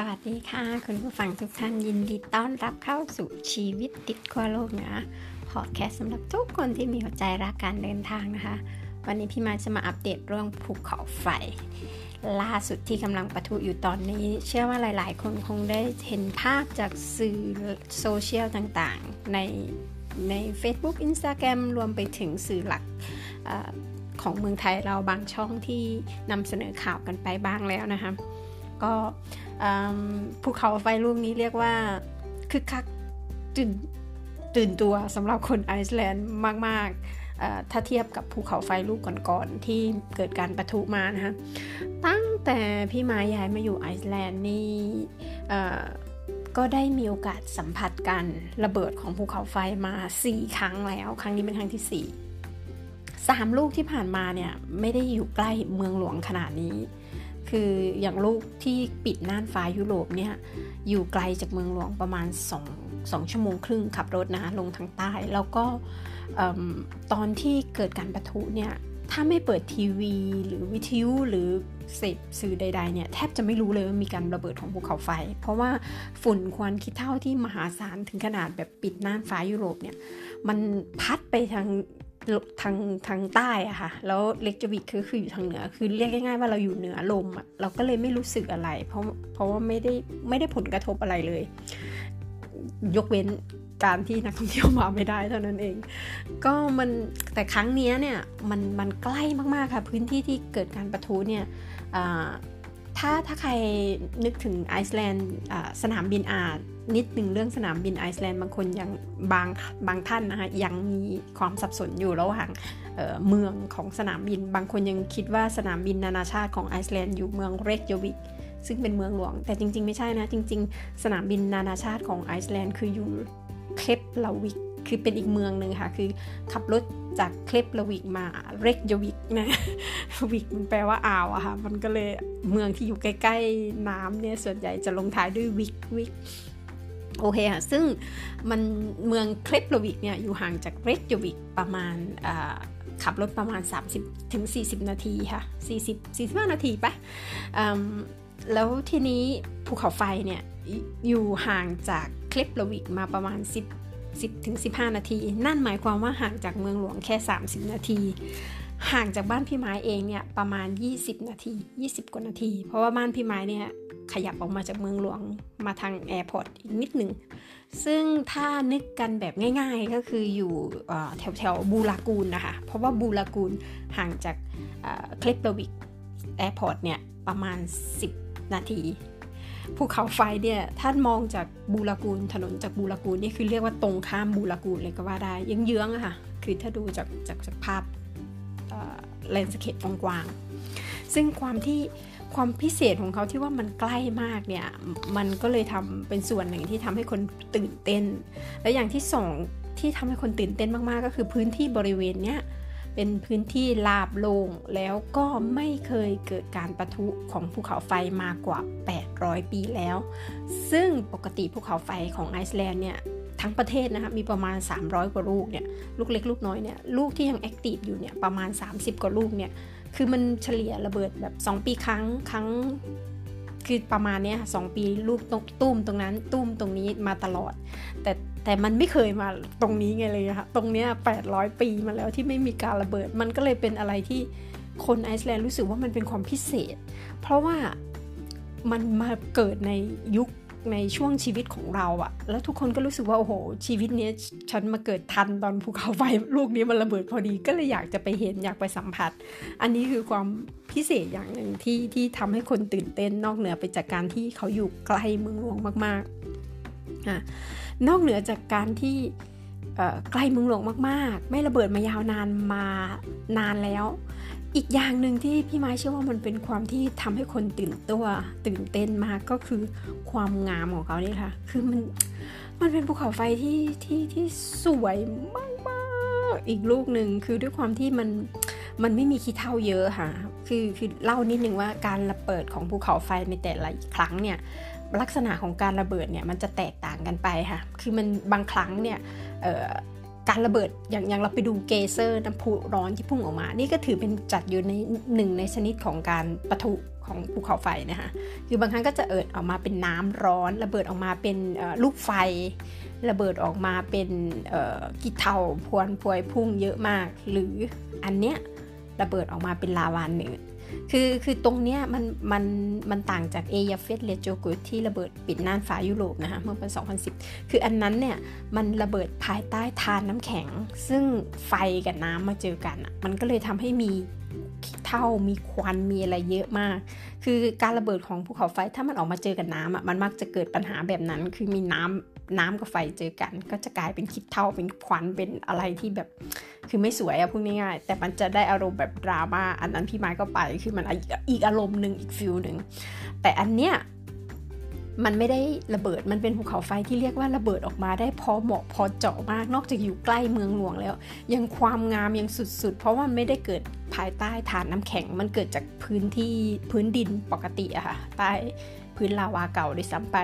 สวัสดีค่ะ คุณผู้ฟังทุกท่านยินดีต้อนรับเข้าสู่ชีวิตติดขั้วโลกเหนือพอดแคสต์สำหรับทุกคนที่มีหัวใจรักการเดินทางนะคะ วันนี้พี่มาจะมาอัปเดตเรื่องภูเขาไฟ ล่าสุดที่กำลังประทุอยู่ตอนนี้ เชื่อว่าหลาย ๆ คนคงได้เห็นภาพจากสื่อโซเชียลต่างๆ ในใน Facebook Instagram รวมไปถึงสื่อหลักของเมืองไทยเราบางช่องที่นำเสนอข่าวกันไปบ้างแล้วนะคะก็ ภูเขาไฟลูกนี้เรียกว่าคึกคักตื่นตื่นตัวสำหรับคนไอซ์แลนด์มาก ๆ ถ้าเทียบกับภูเขาไฟลูกก่อนๆที่เกิดการประทุมานะคะตั้งแต่พี่มาย้ายมาอยู่ไอซ์แลนด์นี่ก็ได้มีโอกาสสัมผัสกันระเบิดของภูเขาไฟมา 4 ครั้งแล้ว ครั้งนี้เป็นครั้งที่ 4 3 ลูกที่ผ่านมาเนี่ย ไม่ได้อยู่ใกล้เมืองหลวงขนาดนี้ คืออย่างลูกที่ปิดน่านฟ้ายุโรปเนี่ยอยู่ไกลจากเมืองหลวงประมาณ2 2ชั่วโมงครึ่งขับรถนะลงทางใต้ แล้วก็ตอนที่เกิดการประทุเนี่ยถ้าไม่เปิดทีวีหรือวิทยุหรือเสพสื่อใด ๆ เนี่ยแทบจะไม่รู้เลยว่ามีการระเบิดของภูเขาไฟ เพราะว่าฝุ่นควันคิดเท่าที่มหาศาลถึงขนาดแบบปิดน่านฟ้ายุโรปเนี่ยมันพัดไปทาง ทางทางใต้อะค่ะ แล้วเล็กจวิกคือคืออยู่ทางเหนือ คือเรียกง่ายๆว่าเราอยู่เหนือลมอะเราก็เลยไม่รู้สึกอะไร เพราะเพราะว่าไม่ได้ไม่ได้ผลกระทบอะไรเลย ยกเว้นการที่นักท่องเที่ยวมาไม่ได้เท่านั้นเอง ก็มันแต่ครั้งนี้เนี่ยมันมันใกล้มากๆค่ะ พื้นที่ที่เกิดการประทุเนี่ยถ้าถ้าใครนึกถึงไอซ์แลนด์สนามบินอาจ นิดหนึ่งเรื่องสนามบินไอซ์แลนด์บางคนยังบางบางท่านนะคะยังมีความสับสนอยู่ระหว่างเเมืองของสนามบิน บางคนยังคิดว่าสนามบินนานาชาติของไอซ์แลนด์อยู่เมืองเรกโยวิกซึ่งเป็นเมืองหลวง แต่จริง ๆ ไม่ใช่นะ จริง ๆ สนามบินนานาชาติของไอซ์แลนด์คืออยู่เคฟลาวิกคือเป็นอีกเมืองหนึ่งค่ะ คือขับรถจากเคฟลาวิกมาเรกโยวิกนะวิกมันแปลว่าอ่าวอะค่ะ มันก็เลยเมืองที่อยู่ใกล้ ๆ น้ำเนี่ยส่วนใหญ่จะลงท้ายด้วยวิกวิก โอเคค่ะ ซึ่งมันเมืองเคลปลวิกเนี่ยอยู่ห่างจากเรกโยวิกประมาณขับรถประมาณ 30ถึง40 นาทีค่ะ 40 45 นาทีปะแล้วทีนี้ภูเขาไฟเนี่ยอยู่ห่างจากเคลปลวิกมาประมาณ 10 10ถึง15 นาที นั่นหมายความว่าห่างจากเมืองหลวงแค่ 30 นาที ห่างจากบ้านพี่ไม้เองเนี่ยประมาณ 20 นาที 20 กว่านาที เพราะว่าบ้านพี่ไม้เนี่ย ขยับออกมาจากเมืองหลวงมาทาง airport อีกนิดหนึ่ง ซึ่งถ้านึกกันแบบง่ายๆก็คืออยู่แถวแถว Blue Lagoon นะคะ เพราะว่า Blue Lagoon ห่างจากเคฟลาวิก airport เนี่ยประมาณ 10 นาทีภูเขาไฟเนี่ยท่านมองจาก Blue Lagoon ถนนจาก Blue Lagoon นี่คือเรียกว่าตรงข้าม Blue Lagoon เลยก็ว่าได้ยังเยื้องอะค่ะคือถ้าดูจากจากจากภาพเลนส์เคปกว้างๆซึ่งความที่ ความพิเศษของเขาที่ว่ามันใกล้มากเนี่ย มันก็เลยทำเป็นส่วนหนึ่งที่ทำให้คนตื่นเต้น และอย่างที่สองที่ทำให้คนตื่นเต้นมากๆ ก็คือพื้นที่บริเวณเนี้ยเป็นพื้นที่ราบโลง่งแล้วก็ไม่เคยเกิดการประทุของภูเขาไฟมากว่า 800 ปีแล้ว ซึ่งปกติภูเขาไฟของไอซ์แลนด์เนี่ยทั้งประเทศนะคะมีประมาณ 300 กว่าลูกเนี่ยลูกเล็กลูกน้อยเนี่ยลูกที่ยัง active อยู่เนี่ยประมาณ 30 กว่าลูกเนี่ย คือมันเฉลี่ยระเบิดแบบ 2 ปีครั้งครั้ง คือประมาณนี้สองปีลูกตู้มตรงนั้นตู้มตรงนี้มาตลอด แต่แต่มันไม่เคยมาตรงนี้ไงเลยค่ะตรงเนี้ย800 ปีมาแล้วที่ไม่มีการระเบิด มันก็เลยเป็นอะไรที่คนไอซ์แลนด์รู้สึกว่ามันเป็นความพิเศษ เพราะว่ามันมาเกิดในยุค ในช่วงชีวิตของเราอะแล้วทุกคนก็รู้สึกว่าโอ้โห ชีวิตนี้ฉันมาเกิดทันตอนภูเขาไฟลูกนี้มันระเบิดพอดีก็เลยอยากจะไปเห็นอยากไปสัมผัส อันนี้คือความพิเศษอย่างหนึ่งที่ที่ทำให้คนตื่นเต้นนอกเหนือไปจากการที่เขาอยู่ใกล้เมืองหลวงมากๆอะนอกเหนือจากการที่ใกล้เมืองหลวงมาก ๆ ไม่ระเบิดมายาวนานมานานแล้ว อีกอย่างหนึ่งที่พี่ไม้เชื่อว่ามันเป็นความที่ทำให้คนตื่นตัว ตื่นเต้นมากก็คือความงามของเขาเนี่ยค่ะ คือมันมันเป็นภูเขาไฟที่ที่ที่สวยมากมากอีกลูกหนึ่งคือด้วยความที่มันมันไม่มีขี้เท่าเยอะค่ะ คือคือเล่านิดนึงว่าการระเบิดของภูเขาไฟในแต่ละครั้งเนี่ยลักษณะของการระเบิดเนี่ยมันจะแตกต่างกันไปค่ะ คือมันบางครั้งเนี่ย การระเบิดอย่างอย่างเราไปดู geyser น้ำพุร้อนที่พุ่งออกมา นี่ก็ถือเป็นจัดอยู่ในหนึ่งในชนิดของการปะทุของภูเขาไฟนะคะคือบางครั้งก็จะระเบิดออกมาเป็นน้ำร้อน ระเบิดออกมาเป็นลูกไฟ ระเบิดออกมาเป็นขี้เถ้าพวนพวยพุ่งเยอะมาก หรืออันเนี้ยระเบิดออกมาเป็นลาวาเนี่ย คือคือตรงเนี้ยมันมันมันต่างจาก Eyjafjallajökull ที่ระเบิดปิดน่านฟ้ายุโรปนะคะเมื่อปี2010 คืออันนั้นเนี่ยมันระเบิดภายใต้ทานน้ำแข็ง ซึ่งไฟกับน้ำมาเจอกันอะมันก็เลยทำให้มีเท่ามีควันมีอะไรเยอะมาก คือการระเบิดของภูเขาไฟถ้ามันออกมาเจอกับน้ำอะมันมักจะเกิดปัญหาแบบนั้น คือมีน้ำน้ำกับไฟเจอกัน ก็จะกลายเป็นคิดเท่าเป็นควันเป็นอะไรที่แบบ คือไม่สวยอะพูดง่ายๆแต่มันจะได้อารมณ์แบบดราม่าอันนั้นพี่ไม้ก็ไปคือมันอีกอารมณ์หนึ่งอีกฟิลหนึ่งแต่อันเนี้ย มันไม่ได้ระเบิด มันเป็นภูเขาไฟที่เรียกว่าระเบิดออกมาได้พอเหมาะพอเจาะมาก นอกจากอยู่ใกล้เมืองหลวงแล้ว ยังความงามยังสุดๆ เพราะว่าไม่ได้เกิดภายใต้ฐานน้ำแข็ง มันเกิดจากพื้นที่พื้นดินปกติอะค่ะใต้พื้นลาวาเก่าด้วยซ้ำไป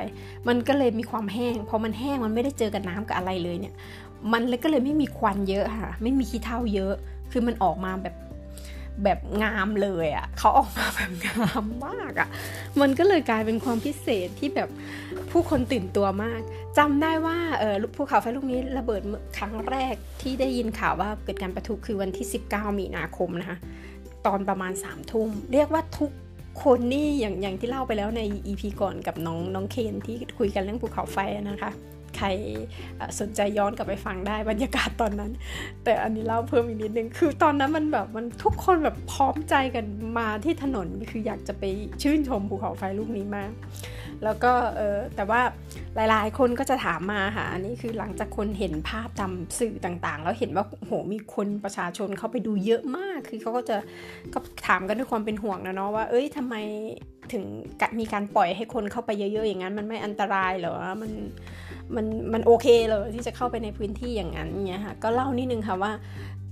มันก็เลยมีความแห้ง พอมันแห้งมันไม่ได้เจอกับน้ำกับอะไรเลยเนี่ย มันเลยก็เลยไม่มีควันเยอะค่ะ ไม่มีขี้เถ้าเยอะ คือมันออกมาแบบ แบบงามเลยอะ่ะเขาออกมาแบบงามมากอะ่ะ มันก็เลยกลายเป็นความพิเศษที่แบบผู้คนตื่นตัวมากจำได้ว่าเออภูเขาไฟลูกนี้ระเบิดครั้งแรกที่ได้ยินข่าวว่าเกิดการประทุคือวันที่ 19 มีนาคมนะคะตอนประมาณ3ามทุ่ม เรียกว่าทุกคนนี่อย่างอย่างที่เล่าไปแล้วใน EP ก่อนกับน้องน้องเคนที่คุยกันเรื่องภูเขาไฟนะคะ ใครสนใจย้อนกลับไปฟังได้บรรยากาศตอนนั้น แต่อันนี้เล่าเพิ่มอีกนิดนึง คือตอนนั้นมันแบบมันทุกคนแบบพร้อมใจกันมาที่ถนนคืออยากจะไปชื่นชมภูเขาไฟลูกนี้มาก แล้วก็เออแต่ว่าหลายๆ คนก็จะถามมาค่ะอันนี้คือหลังจากคนเห็นภาพตามสื่อต่างๆ แล้วเห็นว่าโหมีคนประชาชนเข้าไปดูเยอะมาก คือเขาก็จะก็ถามกันด้วยความเป็นห่วงนะเนาะว่า เอ้ยทำไมถึงมีการปล่อยให้คนเข้าไปเยอะๆอย่างนั้น มันไม่อันตรายเหรอมัน มันมันโอเคเลยที่จะเข้าไปในพื้นที่อย่างนั้นเนี่ยค่ะก็เล่านิดนึงค่ะว่า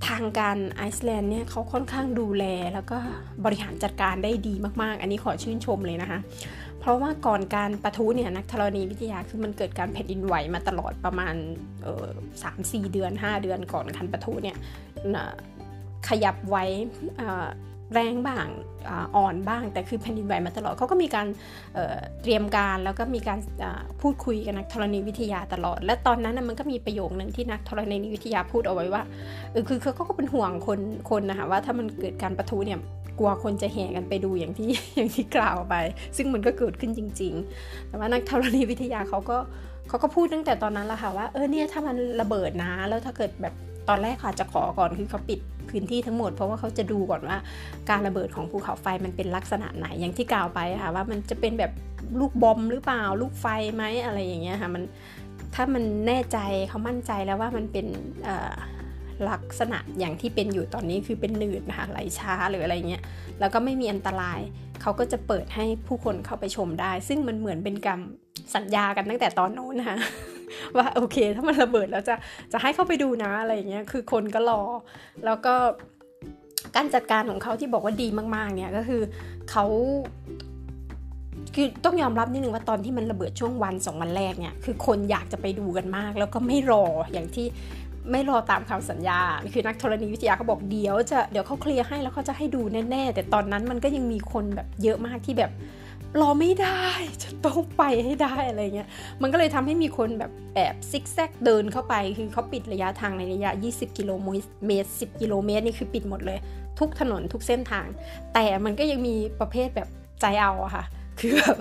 ทางการไอซ์แลนด์เนี่ยเขาค่อนข้างดูแลแล้วก็บริหารจัดการได้ดีมากๆ อันนี้ขอชื่นชมเลยนะคะ เพราะว่าก่อนการประทุเนี่ยนักธรณีวิทยาคือมันเกิดการแผ่นดินไหวมาตลอดประมาณสามสี่เดือน 5 เดือนก่อนการประทุเนี่ยขยับไว้ แรงบ้างอ่อนบ้าง แต่คือแผ่นดินไหวมาตลอดเขาก็มีการเเตรียมการแล้วก็มีการพูดคุยกับนักธรณีวิทยาตลอด และตอนนั้นมันก็มีประโยคหนึ่งที่นักธรณีวิทยาพูดเอาไว้ว่าเออคือเขาก็เป็นห่วงคนคนนะคะว่าถ้ามันเกิดการประทุเนี่ยกลัวคนจะแห่กันไปดูอย่างที่อย่างที่กล่าวไป ซึ่งมันก็เกิดขึ้นจริง ๆ แต่ว่านักธรณีวิทยาเขาก็เขาก็พูดตั้งแต่ตอนนั้นแล้วค่ะว่าเออเนี่ยถ้ามันระเบิดนะ แล้วถ้าเกิดแบบ ตอนแรกค่ะจะขอก่อนคือเขาปิดพื้นที่ทั้งหมดเพราะว่าเขาจะดูก่อนว่าการระเบิดของภูเขาไฟมันเป็นลักษณะไหนอย่างที่กล่าวไปค่ะว่ามันจะเป็นแบบลูกบอมหรือเปล่า ลูกไฟไหมอะไรอย่างเงี้ยค่ะมันถ้ามันแน่ใจเขามั่นใจแล้วว่ามันเป็นลักษณะอย่างที่เป็นอยู่ตอนนี้คือเป็นหนืดนะคะไหลช้าหรืออะไรเงี้ยแล้วก็ไม่มีอันตราย เขาก็จะเปิดให้ผู้คนเข้าไปชมได้ ซึ่งมันเหมือนเป็นกรรมสัญญากันตั้งแต่ตอนโน้นนะคะ ว่าโอเค ถ้ามันระเบิดแล้วจะจะให้เข้าไปดูนะอะไรเงี้ยคือคนก็รอ แล้วก็การจัดการของเขาที่บอกว่าดีมากๆเนี่ยก็คือเขาคือต้องยอมรับนิดนึงว่าตอนที่มันระเบิดช่วงวันสองวันแรกเนี่ยคือคนอยากจะไปดูกันมาก แล้วก็ไม่รออย่างที่ไม่รอตามคำสัญญา คือนักธรณีวิทยาเขาบอกเดี๋ยวจะเดี๋ยวเขาเคลียร์ให้แล้วเขาจะให้ดูแน่ๆ แต่ตอนนั้นมันก็ยังมีคนแบบเยอะมากที่แบบ รอไม่ได้จะต้องไปให้ได้อะไรเงี้ย มันก็เลยทำให้มีคนแบบแอบซิกแซกเดินเข้าไป คือเขาปิดระยะทางในระยะ 20 กิโลเมตร 10 กิโลเมตรนี่คือปิดหมดเลย ทุกถนนทุกเส้นทาง แต่มันก็ยังมีประเภทแบบใจเอาอะค่ะ คือแบบ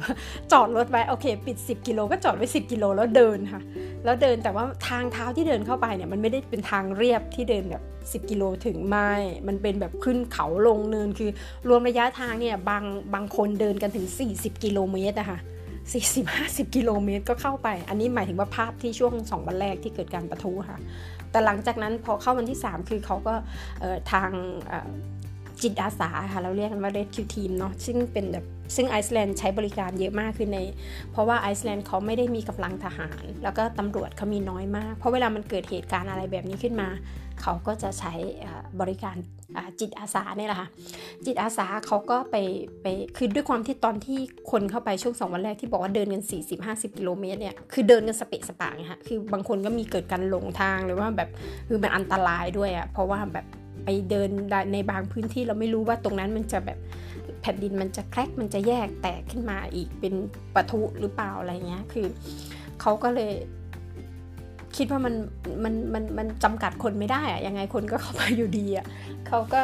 จอดรถไว้โอเค ปิด 10 กิโลก็จอดไว้ 10 กิโลแล้วเดินค่ะ แล้วเดินแต่ว่าทางเท้าที่เดินเข้าไปเนี่ยมันไม่ได้เป็นทางเรียบที่เดินแบบ 10 กิโลถึงไม่ มันเป็นแบบขึ้นเขาลงเนินคือ รวมระยะทางเนี่ยบางบางคนเดินกันถึง 40 กิโลเมตรอะค่ะ40-50 กิโลเมตรก็เข้าไป อันนี้หมายถึงว่าภาพที่ช่วง 2 วันแรกที่เกิดการประทุค่ะ แต่หลังจากนั้นพอเข้าวันที่ 3 คือเขาก็ทางจิตอาสาค่ะ เราเรียกกันว่า Rescue Team เนาะซึ่งเป็นแบบ ซึ่งไอซ์แลนด์ใช้บริการเยอะมากคือใน เพราะว่าไอซ์แลนด์เขาไม่ได้มีกำลังทหาร แล้วก็ตำรวจเขามีน้อยมาก เพราะเวลามันเกิดเหตุการณ์อะไรแบบนี้ขึ้นมา เขาก็จะใช้บริการจิตอาสาเนี่ยแหละค่ะจิตอาสาเขาก็ไปไปคือด้วยความที่ตอนที่คนเข้าไปช่วงสองวันแรกที่บอกว่าเดินกัน 40-50 กิโลเมตรเนี่ยคือเดินกันสเปะสปางค่ะคือบางคนก็มีเกิดการหลงทางหรือว่าแบบคือมันอันตรายด้วยอะ่ะเพราะว่าแบบไปเดินในบางพื้นที่เราไม่รู้ว่าตรงนั้นมันจะแบบ แผ่นดินมันจะแครกมันจะแยกแตกขึ้นมาอีกเป็นปะทุหรือเปล่าอะไรเงี้ยคือเขาก็เลยคิดว่ามันมันมันมันจำกัดคนไม่ได้อะยังไงคนก็เข้ามาอยู่ดีอะเขาก็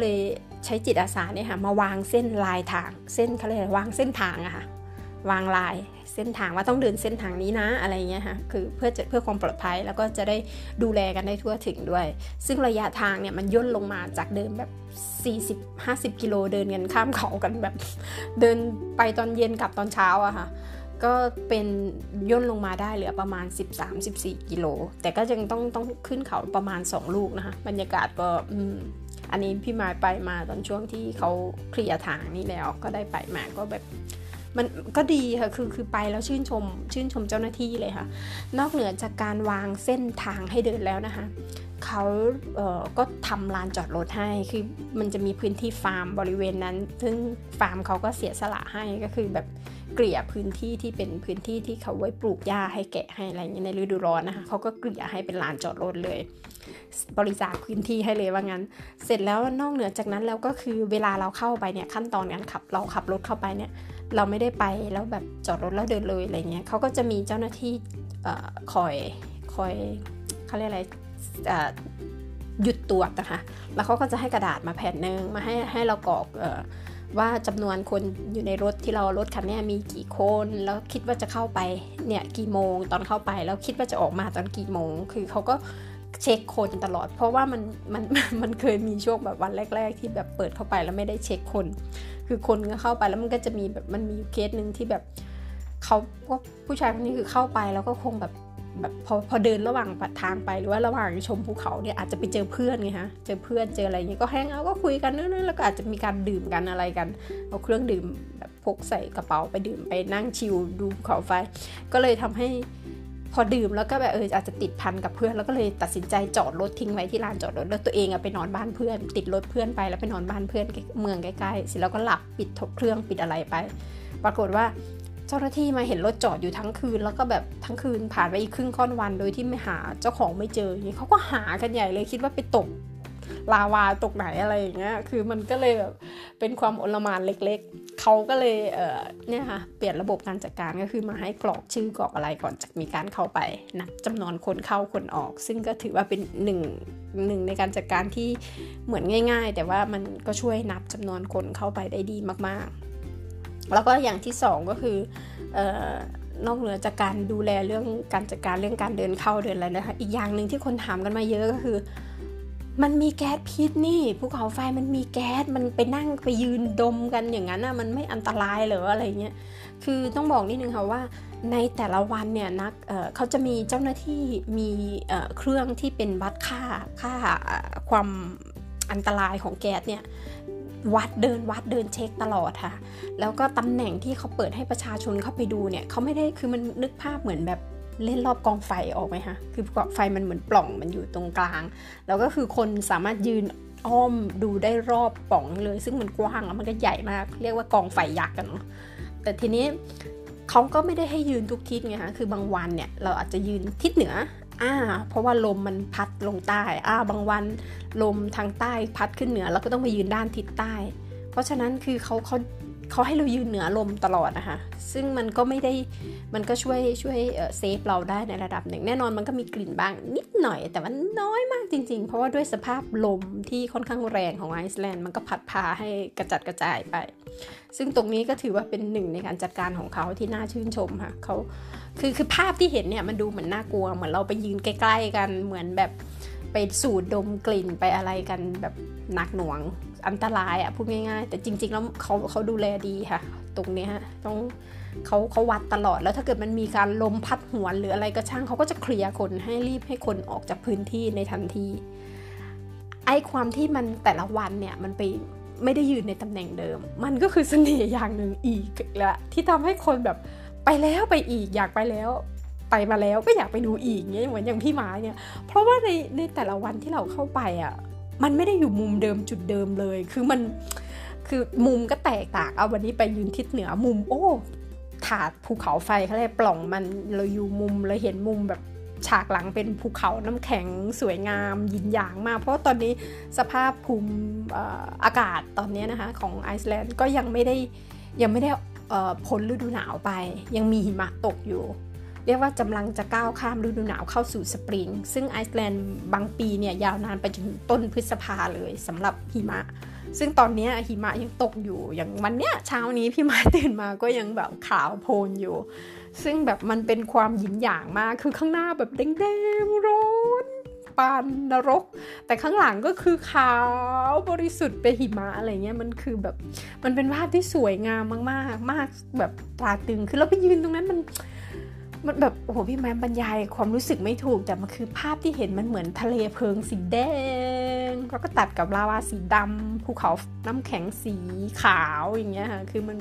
เลยใช้จิตอาสาเนี่ยค่ะมาวางเส้นลายทางเส้นเขาเรียกวางเส้นทางอะค่ะวางลาย เส้นทางว่าต้องเดินเส้นทางนี้นะอะไรเงี้ยค่ะคือเพื่อเพื่อความปลอดภัยแล้วก็จะได้ดูแลกันได้ทั่วถึงด้วย ซึ่งระยะทางเนี่ยมันย่นลงมาจากเดิมแบบ 40-50 กิโลเดินกันข้ามเขากันแบบ เดินไปตอนเย็นกลับตอนเช้าอะค่ะก็เป็นย่นลงมาได้เหลือประมาณ 13-14 กิโล แต่ก็ยังต้องต้องขึ้นเขาประมาณ 2 ลูกนะคะ บรรยากาศก็อันนี้พี่มายไปมาตอนช่วงที่เขาเคลียร์ทางนี่แล้วก็ได้ไปมาก็แบบ มันก็ดีค่ะคือคือไปแล้วชื่นชม ชื่นชมเจ้าหน้าที่เลยค่ะ นอกเหนือจากการวางเส้นทางให้เดินแล้วนะคะเขาเก็ทำลานจอดรถให้คือมันจะมีพื้นที่ฟาร์มบริเวณนั้น ซึ่งฟาร์มเขาก็เสียสละให้ก็คือแบบเกลี่ยพื้นที่ที่เป็นพื้นที่ที่เขาไว้ปลูกหญ้าให้แกะให้อะไรอย่างเงี้ยในฤดูร้อนนะคะเขาก็เกลี่ยให้เป็นลานจอดรถเลย บริจาคพื้นที่ให้เลยว่างั้น เสร็จแล้วนอกเหนือจากนั้นแล้วก็คือเวลาเราเข้าไปเนี่ยขั้นตอนการขับเราขับรถเข้าไปเนี่ย เราไม่ได้ไปแล้วแบบจอดรถแล้วเดินเลยอะไรเงี้ยเขาก็จะมีเจ้าหน้าที่คอยคอยเขาเรียกอะไรหยุดตรวจนะคะ แล้วเขาก็จะให้กระดาษมาแผ่นหนึ่งมาให้ให้เรากรอกว่าจำนวนคนอยู่ในรถที่เรารถคันนี้มีกี่คน แล้วคิดว่าจะเข้าไปเนี่ยกี่โมงตอนเข้าไป แล้วคิดว่าจะออกมาตอนกี่โมง คือเขาก็ เช็คคนตลอด เพราะว่ามันมันมันเคยมีช่วงแบบวันแรก ๆ ที่แบบเปิดเข้าไปแล้วไม่ได้เช็คคน คือคนก็เข้าไปแล้วมันก็จะมีแบบมันมีเคสหนึ่งที่แบบเขาก็ผู้ชายคนนี้คือเข้าไปแล้วก็คงแบบแบบพอพอเดินระหว่างปัดทางไปหรือว่าระหว่างชมภูเขาเนี่ยอาจจะไปเจอเพื่อนไงฮะเจอเพื่อนเจออะไรเงี้ยก็แฮงเอาก็คุยกันนู่นแล้วก็อาจจะมีการดื่มกันอะไรกันเอาเครื่องดื่มแบบพกใส่กระเป๋าไปดื่มไปนั่งชิลดูภูเขาไฟ ก็เลยทำให้ พอดื่มแล้วก็แบบเอออาจจะติดพันกับเพื่อนแล้วก็เลยตัดสินใจจอดรถทิ้งไว้ที่ลานจอดรถแล้วตัวเองอะไปนอนบ้านเพื่อน ติดรถเพื่อนไปแล้วไปนอนบ้านเพื่อนเมืองใกล้ๆเสร็จแล้วก็หลับปิดทบเครื่องปิดอะไรไป ปรากฏว่าเจ้าหน้าที่มาเห็นรถจอดอยู่ทั้งคืน แล้วก็แบบทั้งคืนผ่านไปอีกครึ่งค่อนวันโดยที่ไม่หาเจ้าของไม่เจออย่างนี้เขาก็หากันใหญ่เลยคิดว่าไปตก ลาวาตกไหนอะไรอย่างเงี้ย คือมันก็เลยแบบเป็นความอลมานเล็กๆ เขาก็เลยเเนี่ยค่ะเปลี่ยนระบบการจัดการก็คือมาให้กรอกชื่อกรอกอะไรก่อนจะมีการเข้าไปนับจำนวนคนเข้าคนออก ซึ่งก็ถือว่าเป็นหนึ่งหนึ่งในการจัดการที่เหมือนง่าย ๆ แต่ว่ามันก็ช่วยนับจำนวนคนเข้าไปได้ดีมากๆ แล้วก็อย่างที่สองก็คือนอกเหนือจากการดูแลเรื่องการจัดการเรื่องการเดินเข้าเดินอะไรนะคะ อีกอย่างหนึ่งที่คนถามกันมาเยอะก็คือ มันมีแก๊สพิษนี่ภูเขาไฟมันมีแก๊สมันไปนั่งไปยืนดมกันอย่างนั้นนะมันไม่อันตรายหรืออะไรเงี้ยคือต้องบอกนิดนึงค่ะว่าในแต่ละวันเนี่ยนักเเขาจะมีเจ้าหน้าที่มีเครื่องที่เป็นวัดค่าค่าความอันตรายของแก๊สเนี่ยวัดเดินวัดเดินเช็คตลอดค่ะ แล้วก็ตำแหน่งที่เขาเปิดให้ประชาชนเข้าไปดูเนี่ยเขาไม่ได้คือมันนึกภาพเหมือนแบบ เล่นรอบกองไฟออกไหมคะคือกองไฟมันเหมือนปล่องมันอยู่ตรงกลาง แล้วก็คือคนสามารถยืนอ้อมดูได้รอบป่องเลย ซึ่งมันกว้างแล้วมันก็ใหญ่มาก เรียกว่ากองไฟยักษ์กันเนาะแต่ทีนี้เขาก็ไม่ได้ให้ยืนทุกทิศไงคะคือบางวันเนี่ยเราอาจจะยืนทิศเหนืออ่าเพราะว่าลมมันพัดลงใต้อ่าบางวันลมทางใต้พัดขึ้นเหนือเราก็ต้องไปยืนด้านทิศใต้ เพราะฉะนั้นคือเขาเขา เขาให้เรายืนเหนือลมตลอดนะคะ ซึ่งมันก็ไม่ได้ มันก็ช่วยช่วยเซฟเราได้ในระดับหนึ่ง แน่นอนมันก็มีกลิ่นบ้างนิดหน่อย แต่ว่าน้อยมากจริง ๆ เพราะว่าด้วยสภาพลมที่ค่อนข้างแรงของไอซ์แลนด์ มันก็พัดพาให้กระจัดกระจายไป ซึ่งตรงนี้ก็ถือว่าเป็นหนึ่งในการจัดการของเขาที่น่าชื่นชมค่ะเขาคือคือภาพที่เห็นเนี่ยมันดูเหมือนน่ากลัว เหมือนเราไปยืนใกล้ ๆ กัน เหมือนแบบไปสูดดมกลิ่นไปอะไรกันแบบหนักหน่วง อันตรายอะ่ะพูดง่ายๆ แต่จริง ๆ แล้วเขาเขาดูแลดีค่ะ ตรงนี้ฮะต้องเขาเขาวัดตลอดแล้วถ้าเกิดมันมีการลมพัดหวนหรืออะไรก็ช่างเขาก็จะเคลียร์คนให้รีบให้คนออกจากพื้นที่ในทันที ไอ้ความที่มันแต่ละวันเนี่ยมันไปไม่ได้ยืนในตำแหน่งเดิม มันก็คือเสน่ห์อย่างหนึ่งอีกและที่ทำให้คนแบบไปแล้วไปอีกอยากไปแล้วไปมาแล้วก็อยากไปดูอีกเงี้ยเหมือนอย่างพี่ไม้เนี่ย เพราะว่าในในแต่ละวันที่เราเข้าไปอะ มันไม่ได้อยู่มุมเดิมจุดเดิมเลย คือมันคือมุมก็แตกต่างเอาวันนี้ไปยืนทิศเหนือมุมโอ้ถาดภูเขาไฟเขาเลยปล่องมันเราอยู่มุมเราเห็นมุมแบบฉากหลังเป็นภูเขาน้ำแข็งสวยงามยินหยางมาก เพราะตอนนี้สภาพภูมิอากาศตอนนี้นะคะของไอซ์แลนด์ก็ยังไม่ได้ยังไม่ได้พ้นฤดูหนาวไป ยังมีหิมะตกอยู่ เรียกว่ากำลังจะก้าวข้ามฤดูหนาวเข้าสู่สปริง ซึ่งไอซ์แลนด์บางปีเนี่ยยาวนานไปจนต้นพฤษภาเลยสำหรับหิมะ ซึ่งตอนนี้หิมะยังตกอยู่อย่างวันเนี้ยเช้านี้พี่มาตื่นมาก็ยังแบบขาวโพลนอยู่ ซึ่งแบบมันเป็นความหยินหยางมากคือข้างหน้าแบบแดงๆร้อนปานนรก แต่ข้างหลังก็คือขาวบริสุทธิ์เป็นหิมะอะไรเงี้ยมันคือแบบมันเป็นภาพที่สวยงามมากๆ มากแบบตราตึงคือเราไปยืนตรงนั้นมัน มันแบบโอ้โหพี่แม่บรรยายความรู้สึกไม่ถูก แต่มันคือภาพที่เห็นมันเหมือนทะเลเพลิงสีแดงแล้วก็ตัดกับลาวาสีดำภูเขาน้ำแข็งสีขาวอย่างเงี้ยค่ะคือมัน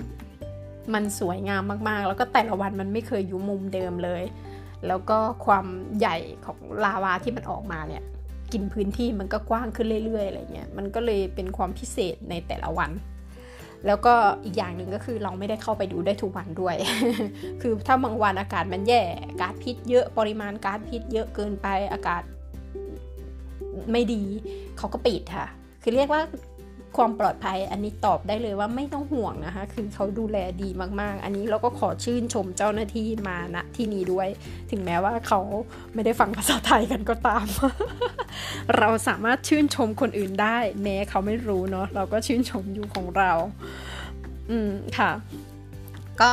มันสวยงามมากๆ แล้วก็แต่ละวันมันไม่เคยอยู่มุมเดิมเลย แล้วก็ความใหญ่ของลาวาที่มันออกมาเนี่ยกินพื้นที่มันก็กว้างขึ้นเรื่อยๆอะไรเงี้ยมันก็เลยเป็นความพิเศษในแต่ละวัน แล้วก็อีกอย่างหนึ่งก็คือเราไม่ได้เข้าไปดูได้ทุกวันด้วย คือถ้าบางวันอากาศมันแย่ก๊าซพิษเยอะปริมาณก๊าซพิษเยอะเกินไปอากาศไม่ดีเขาก็ปิดค่ะ คือเรียกว่า ความปลอดภัยอันนี้ตอบได้เลยว่าไม่ต้องห่วงนะคะ คือเขาดูแลดีมากๆ อันนี้เราก็ขอชื่นชมเจ้าหน้าที่มาณที่นี้ด้วย ถึงแม้ว่าเขาไม่ได้ฟังภาษาไทยกันก็ตาม เราสามารถชื่นชมคนอื่นได้ แม้เขาไม่รู้เนาะเราก็ชื่นชมอยู่ของเรา อืมค่ะก็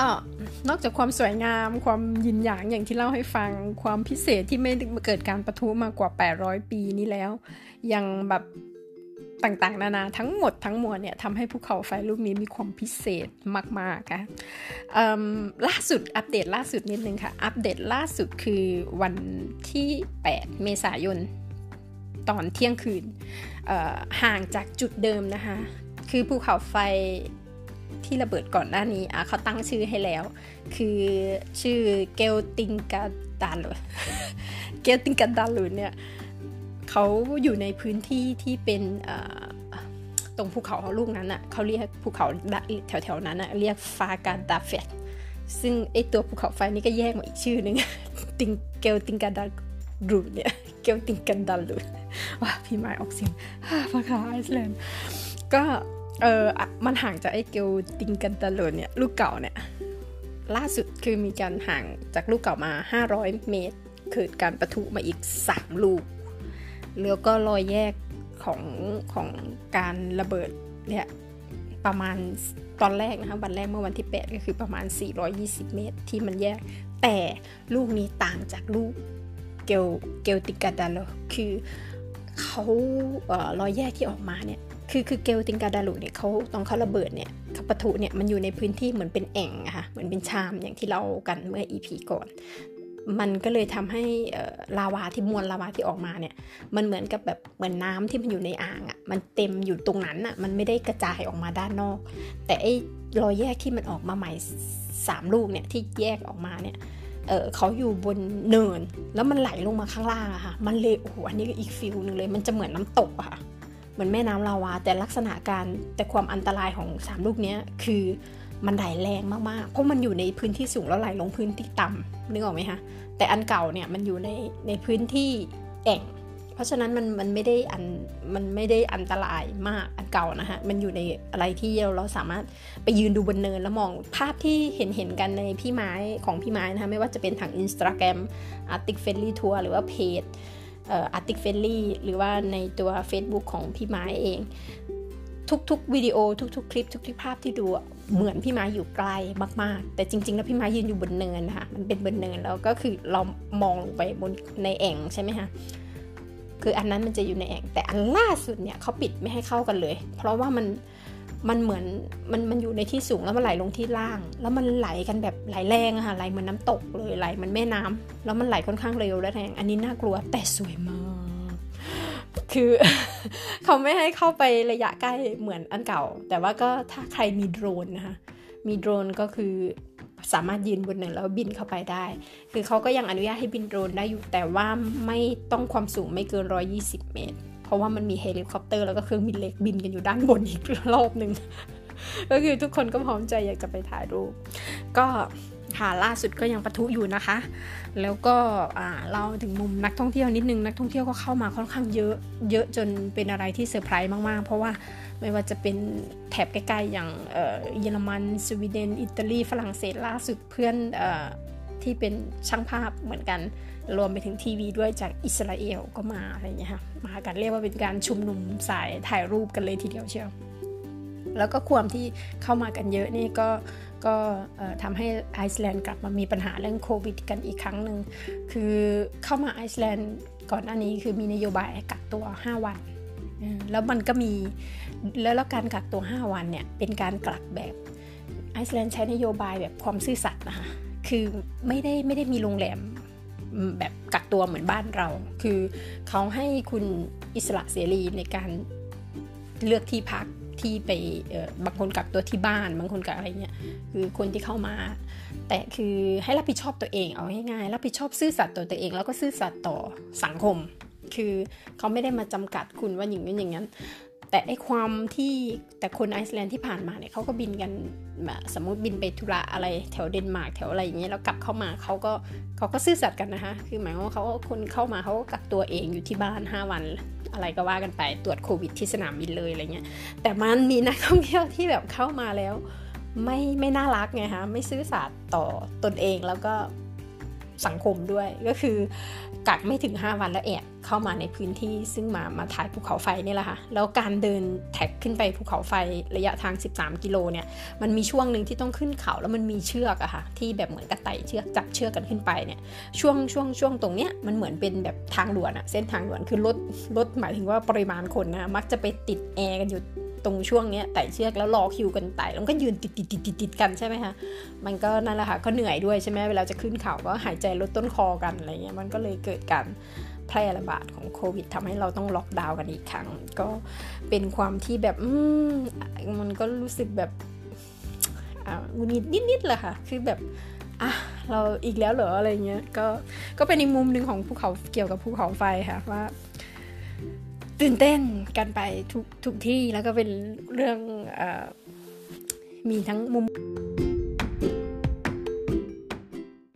นอกจากความสวยงามความยินหยางอย่างที่เล่าให้ฟังความพิเศษที่ไม่เกิดการประทุมากว่า 800 ปีนี้แล้ว ยังแบบ ต่างๆ นานาทั้งหมดทั้งมวลเนี่ยทำให้ภูเขาไฟลูกนี้มีความพิเศษมากๆค่ะล่าสุดอัปเดตล่าสุดนิดนึงค่ะ อัปเดตล่าสุดคือวันที่ 8 เมษายนตอนเที่ยงคืนห่างจากจุดเดิมนะคะ คือภูเขาไฟที่ระเบิดก่อนหน้านี้เขาตั้งชื่อให้แล้ว คือชื่อเกลติงกาดาลูเกลติงกาดาลูเนี่ย เขาอยู่ในพื้นที่ที่เป็นตรงภูเขาลูกนั้นอะเขาเรียกภูเขาแถวๆนั้นอะเรียกฟากาดาเฟตซึ่งไอตัวภูเขาไฟนี่ก็แยกมาอีกชื่อหนึ่งติงเกลติงกาดาลูเนี่ยเกลติงกันดาลูว่าพี่ไม้ออกเสียงภาษาไอซ์แลนด์ก็เออมันห่างจากไอเกลติงกันดาลูเนี่ยลูกเก่าเนี่ยล่าสุดคือมีการห่างจากลูกเก่ามา 500 เมตร เกิดการประทุมาอีก 3 ลูก แล้วก็รอยแยกของของการระเบิดเนี่ยประมาณตอนแรกนะคะวันแรกเมื่อวันที่ 8 ก็คือประมาณ 420 เมตรที่มันแยก แต่ลูกนี้ต่างจากลูกเกลเกลติกาดาโลคือเขาเออรอยแยกที่ออกมาเนี่ยคือคือเกลติงกาดาลุเนี่ยเขาตอนเขาระเบิดเนี่ยเขาปะทุเนี่ยมันอยู่ในพื้นที่เหมือนเป็นแอ่งอะค่ะเหมือนเป็นชามอย่างที่เรากันเมื่อ EP ก่อน มันก็เลยทำให้ลาวาที่มวลลาวาที่ออกมาเนี่ย มันเหมือนกับแบบเหมือนน้าที่มันอยู่ในอ่างอะ่ะ มันเต็มอยู่ตรงนั้นอะ่ะ มันไม่ได้กระจายออกมาด้านนอก แต่ไอ้รอยแยกที่มันออกมาใหม่สามลูกเนี่ยที่แยกออกมาเนี่ยเเขาอยู่บนเนิน แล้วมันไหลลงมาข้างล่างอะค่ะ มันเลยโอ้โหอันนี้ก็อีกฟิลหนึ่งเลย มันจะเหมือนน้าตกอะค่ะ เหมือนแม่น้ำลาวา แต่ลักษณะการแต่ความอันตรายของสามลูกนี้คือ มันไหลแรงมากๆ เพราะมันอยู่ในพื้นที่สูงแล้วไหลลงพื้นที่ต่ำนึกออกไหมคะแต่อันเก่าเนี่ยมันอยู่ในในพื้นที่แอ่ง เพราะฉะนั้นมันมันไม่ได้อันมันไม่ได้อันตรายมากอันเก่านะฮะมันอยู่ในอะไรที่เราเราสามารถไปยืนดูบนเนินแล้วมองภาพที่เห็นเห็นกันในพี่ไม้ของพี่ไม้นะคะไม่ว่าจะเป็นทางอินสตาแกรมอาร์ติกเฟลลี่ทัวร์หรือว่าเพจอาร์ติกเฟลลี่หรือว่าในตัว Facebook ของพี่ไม้เอง ทุกๆวิดีโอทุกๆ คลิปทุกๆภาพที่ดูเหมือนพี่ไม้อยู่ไกลมากๆ แต่จริง ๆ แล้วพี่ไม้ยืนอยู่บนเนินนะคะมันเป็นบนเนินแล้วก็คือเรามองลงไปบนในแอ่งใช่ไหมคะคืออันนั้นมันจะอยู่ในแอ่งแต่อันล่าสุดเนี่ยเขาปิดไม่ให้เข้ากันเลย เพราะว่ามันมันเหมือนมันมันอยู่ในที่สูงแล้วมันไหลลงที่ล่าง แล้วมันไหลกันแบบไหลแรงอะค่ะไหลเหมือนน้าตกเลยไหลมันแม่น้ำแล้วมันไหลค่อนข้างเร็วและแรงอันนี้น่ากลัวแต่สวยมาก คือเขาไม่ให้เข้าไประยะใกล้เหมือนอันเก่า แต่ว่าก็ถ้าใครมีโดรนนะคะ มีโดรนก็คือสามารถยืนบนหนึ่งแล้วบินเข้าไปได้ คือเขาก็ยังอนุญาตให้บินโดรนได้อยู่ แต่ว่าไม่ต้องความสูงไม่เกิน 120 เมตร เพราะว่ามันมีเฮลิคอปเตอร์แล้วก็เครื่องบินเล็กบินกันอยู่ด้านบนอีกรอบหนึ่ง ก็คือทุกคนก็พร้อมใจอยากจะไปถ่ายรูป ก็ ค่ะล่าสุดก็ยังปะทุอยู่นะคะ แล้วก็เล่าถึงมุมนักท่องเที่ยวนิดนึงนักท่องเที่ยวก็เข้ามาค่อนข้างเยอะเยอะจนเป็นอะไรที่เซอร์ไพรส์มากๆ เพราะว่าไม่ว่าจะเป็นแถบใกล้ๆอย่างเยอรมันสวีเดนอิตาลีฝรั่งเศสล่าสุดเพื่อนอที่เป็นช่างภาพเหมือนกัน รวมไปถึงทีวีด้วยจากอิสราเอลก็มาอะไรอย่างเงี้ยค่ะมากันเรียกว่าเป็นการชุมนุมสายถ่ายรูปกันเลยทีเดียวเชียว แล้วก็ความที่เข้ามากันเยอะนี่ก็ก็ทำให้ไอซ์แลนด์กลับมามีปัญหาเรื่องโควิดกันอีกครั้งหนึ่งคือเข้ามาไอซ์แลนด์ก่อนหน้านี้คือมีนโยบายกักตัว 5 วัน แล้วมันก็มีแล้วแล้วการกักตัว 5 วันเนี่ยเป็นการกลับแบบไอซ์แลนด์ใช้นโยบายแบบความซื่อสัตย์นะคะคือไม่ได้ไม่ได้มีโรงแรมแบบกักตัวเหมือนบ้านเรา คือเขาให้คุณอิสระเสรีในการเลือกที่พัก ที่ไปบางคนกักตัวที่บ้าน บางคนกักอะไรเงี้ยคือคนที่เข้ามา แต่คือให้รับผิดชอบตัวเองเอาง่ายๆรับผิดชอบซื่อสัตย์ต่อตัวเอง แล้วก็ซื่อสัตย์ต่อสังคม คือเขาไม่ได้มาจำกัดคุณว่าอย่างนั้อย่างนั้นแต่ไอความที่แต่คนไอซ์แลนด์ที่ผ่านมาเนี่ยเขาก็บินกันสมมติบินไปธุระอะไรแถวเดนมาร์กแถวอะไรอย่างเงี้ยแล้วกลับเข้ามาเขาก็เขาก็ซื่อสัตย์กันนะคะ คือหมายว่าเขาคนเข้ามาเขาก็กักตัวเองอยู่ที่บ้าน 5 วัน อะไรก็ว่ากันไปตรวจโควิดที่สนามบินเลยอะไรเงี้ยแต่มันมีนักท่องเที่ยวที่แบบเข้ามาแล้ว ไม่ไม่น่ารักไงฮะไม่ซื่อสัตย์ต่อตนเองแล้วก็ สังคมด้วยก็คือกักไม่ถึง 5 วันแล้วแอบเข้ามาในพื้นที่ซึ่งมามาถ่ายภูเขาไฟนี่แหละค่ะแล้วการเดินแท็กขึ้นไปภูเขาไฟระยะทาง 13 กิโลเนี่ยมันมีช่วงหนึ่งที่ต้องขึ้นเขาแล้วมันมีเชือกอะค่ะที่แบบเหมือนกระไต่เชือกจับเชือกกันขึ้นไปเนี่ยช่วงช่วงช่วงตรงเนี้ยมันเหมือนเป็นแบบทางด่วนอะเส้นทางด่วนคือรถรถหมายถึงว่าปริมาณคนนะมักจะไปติดแอร์กันอยู่ ตรงช่วงนี้ไต่เชือกแล้วรอคิวกันไต่แล้วก็ยืนติดติดติดติดติดกันใช่ไหมคะมันก็นั่นแหละค่ะก็เหนื่อยด้วยใช่ไหมเวลาจะขึ้นเขาก็หายใจลดต้นคอกันอะไรเงี้ยมันก็เลยเกิดการแพร่ระบาดของโควิดทำให้เราต้องล็อกดาวน์กันอีกครั้ง ก็เป็นความที่แบบอืมมันก็รู้สึกแบบอ่าุนิดนิดๆแหละค่ะ คือแบบอะเราอีกแล้วเหรออะไรเงี้ยก็ก็เป็นอีกมุมหนึ่งของภูเขาเกี่ยวกับภูเขาไฟค่ะว่า ตื่นเต้นกันไปทุกทุกที่แล้วก็เป็นเรื่องอมีทั้งมุม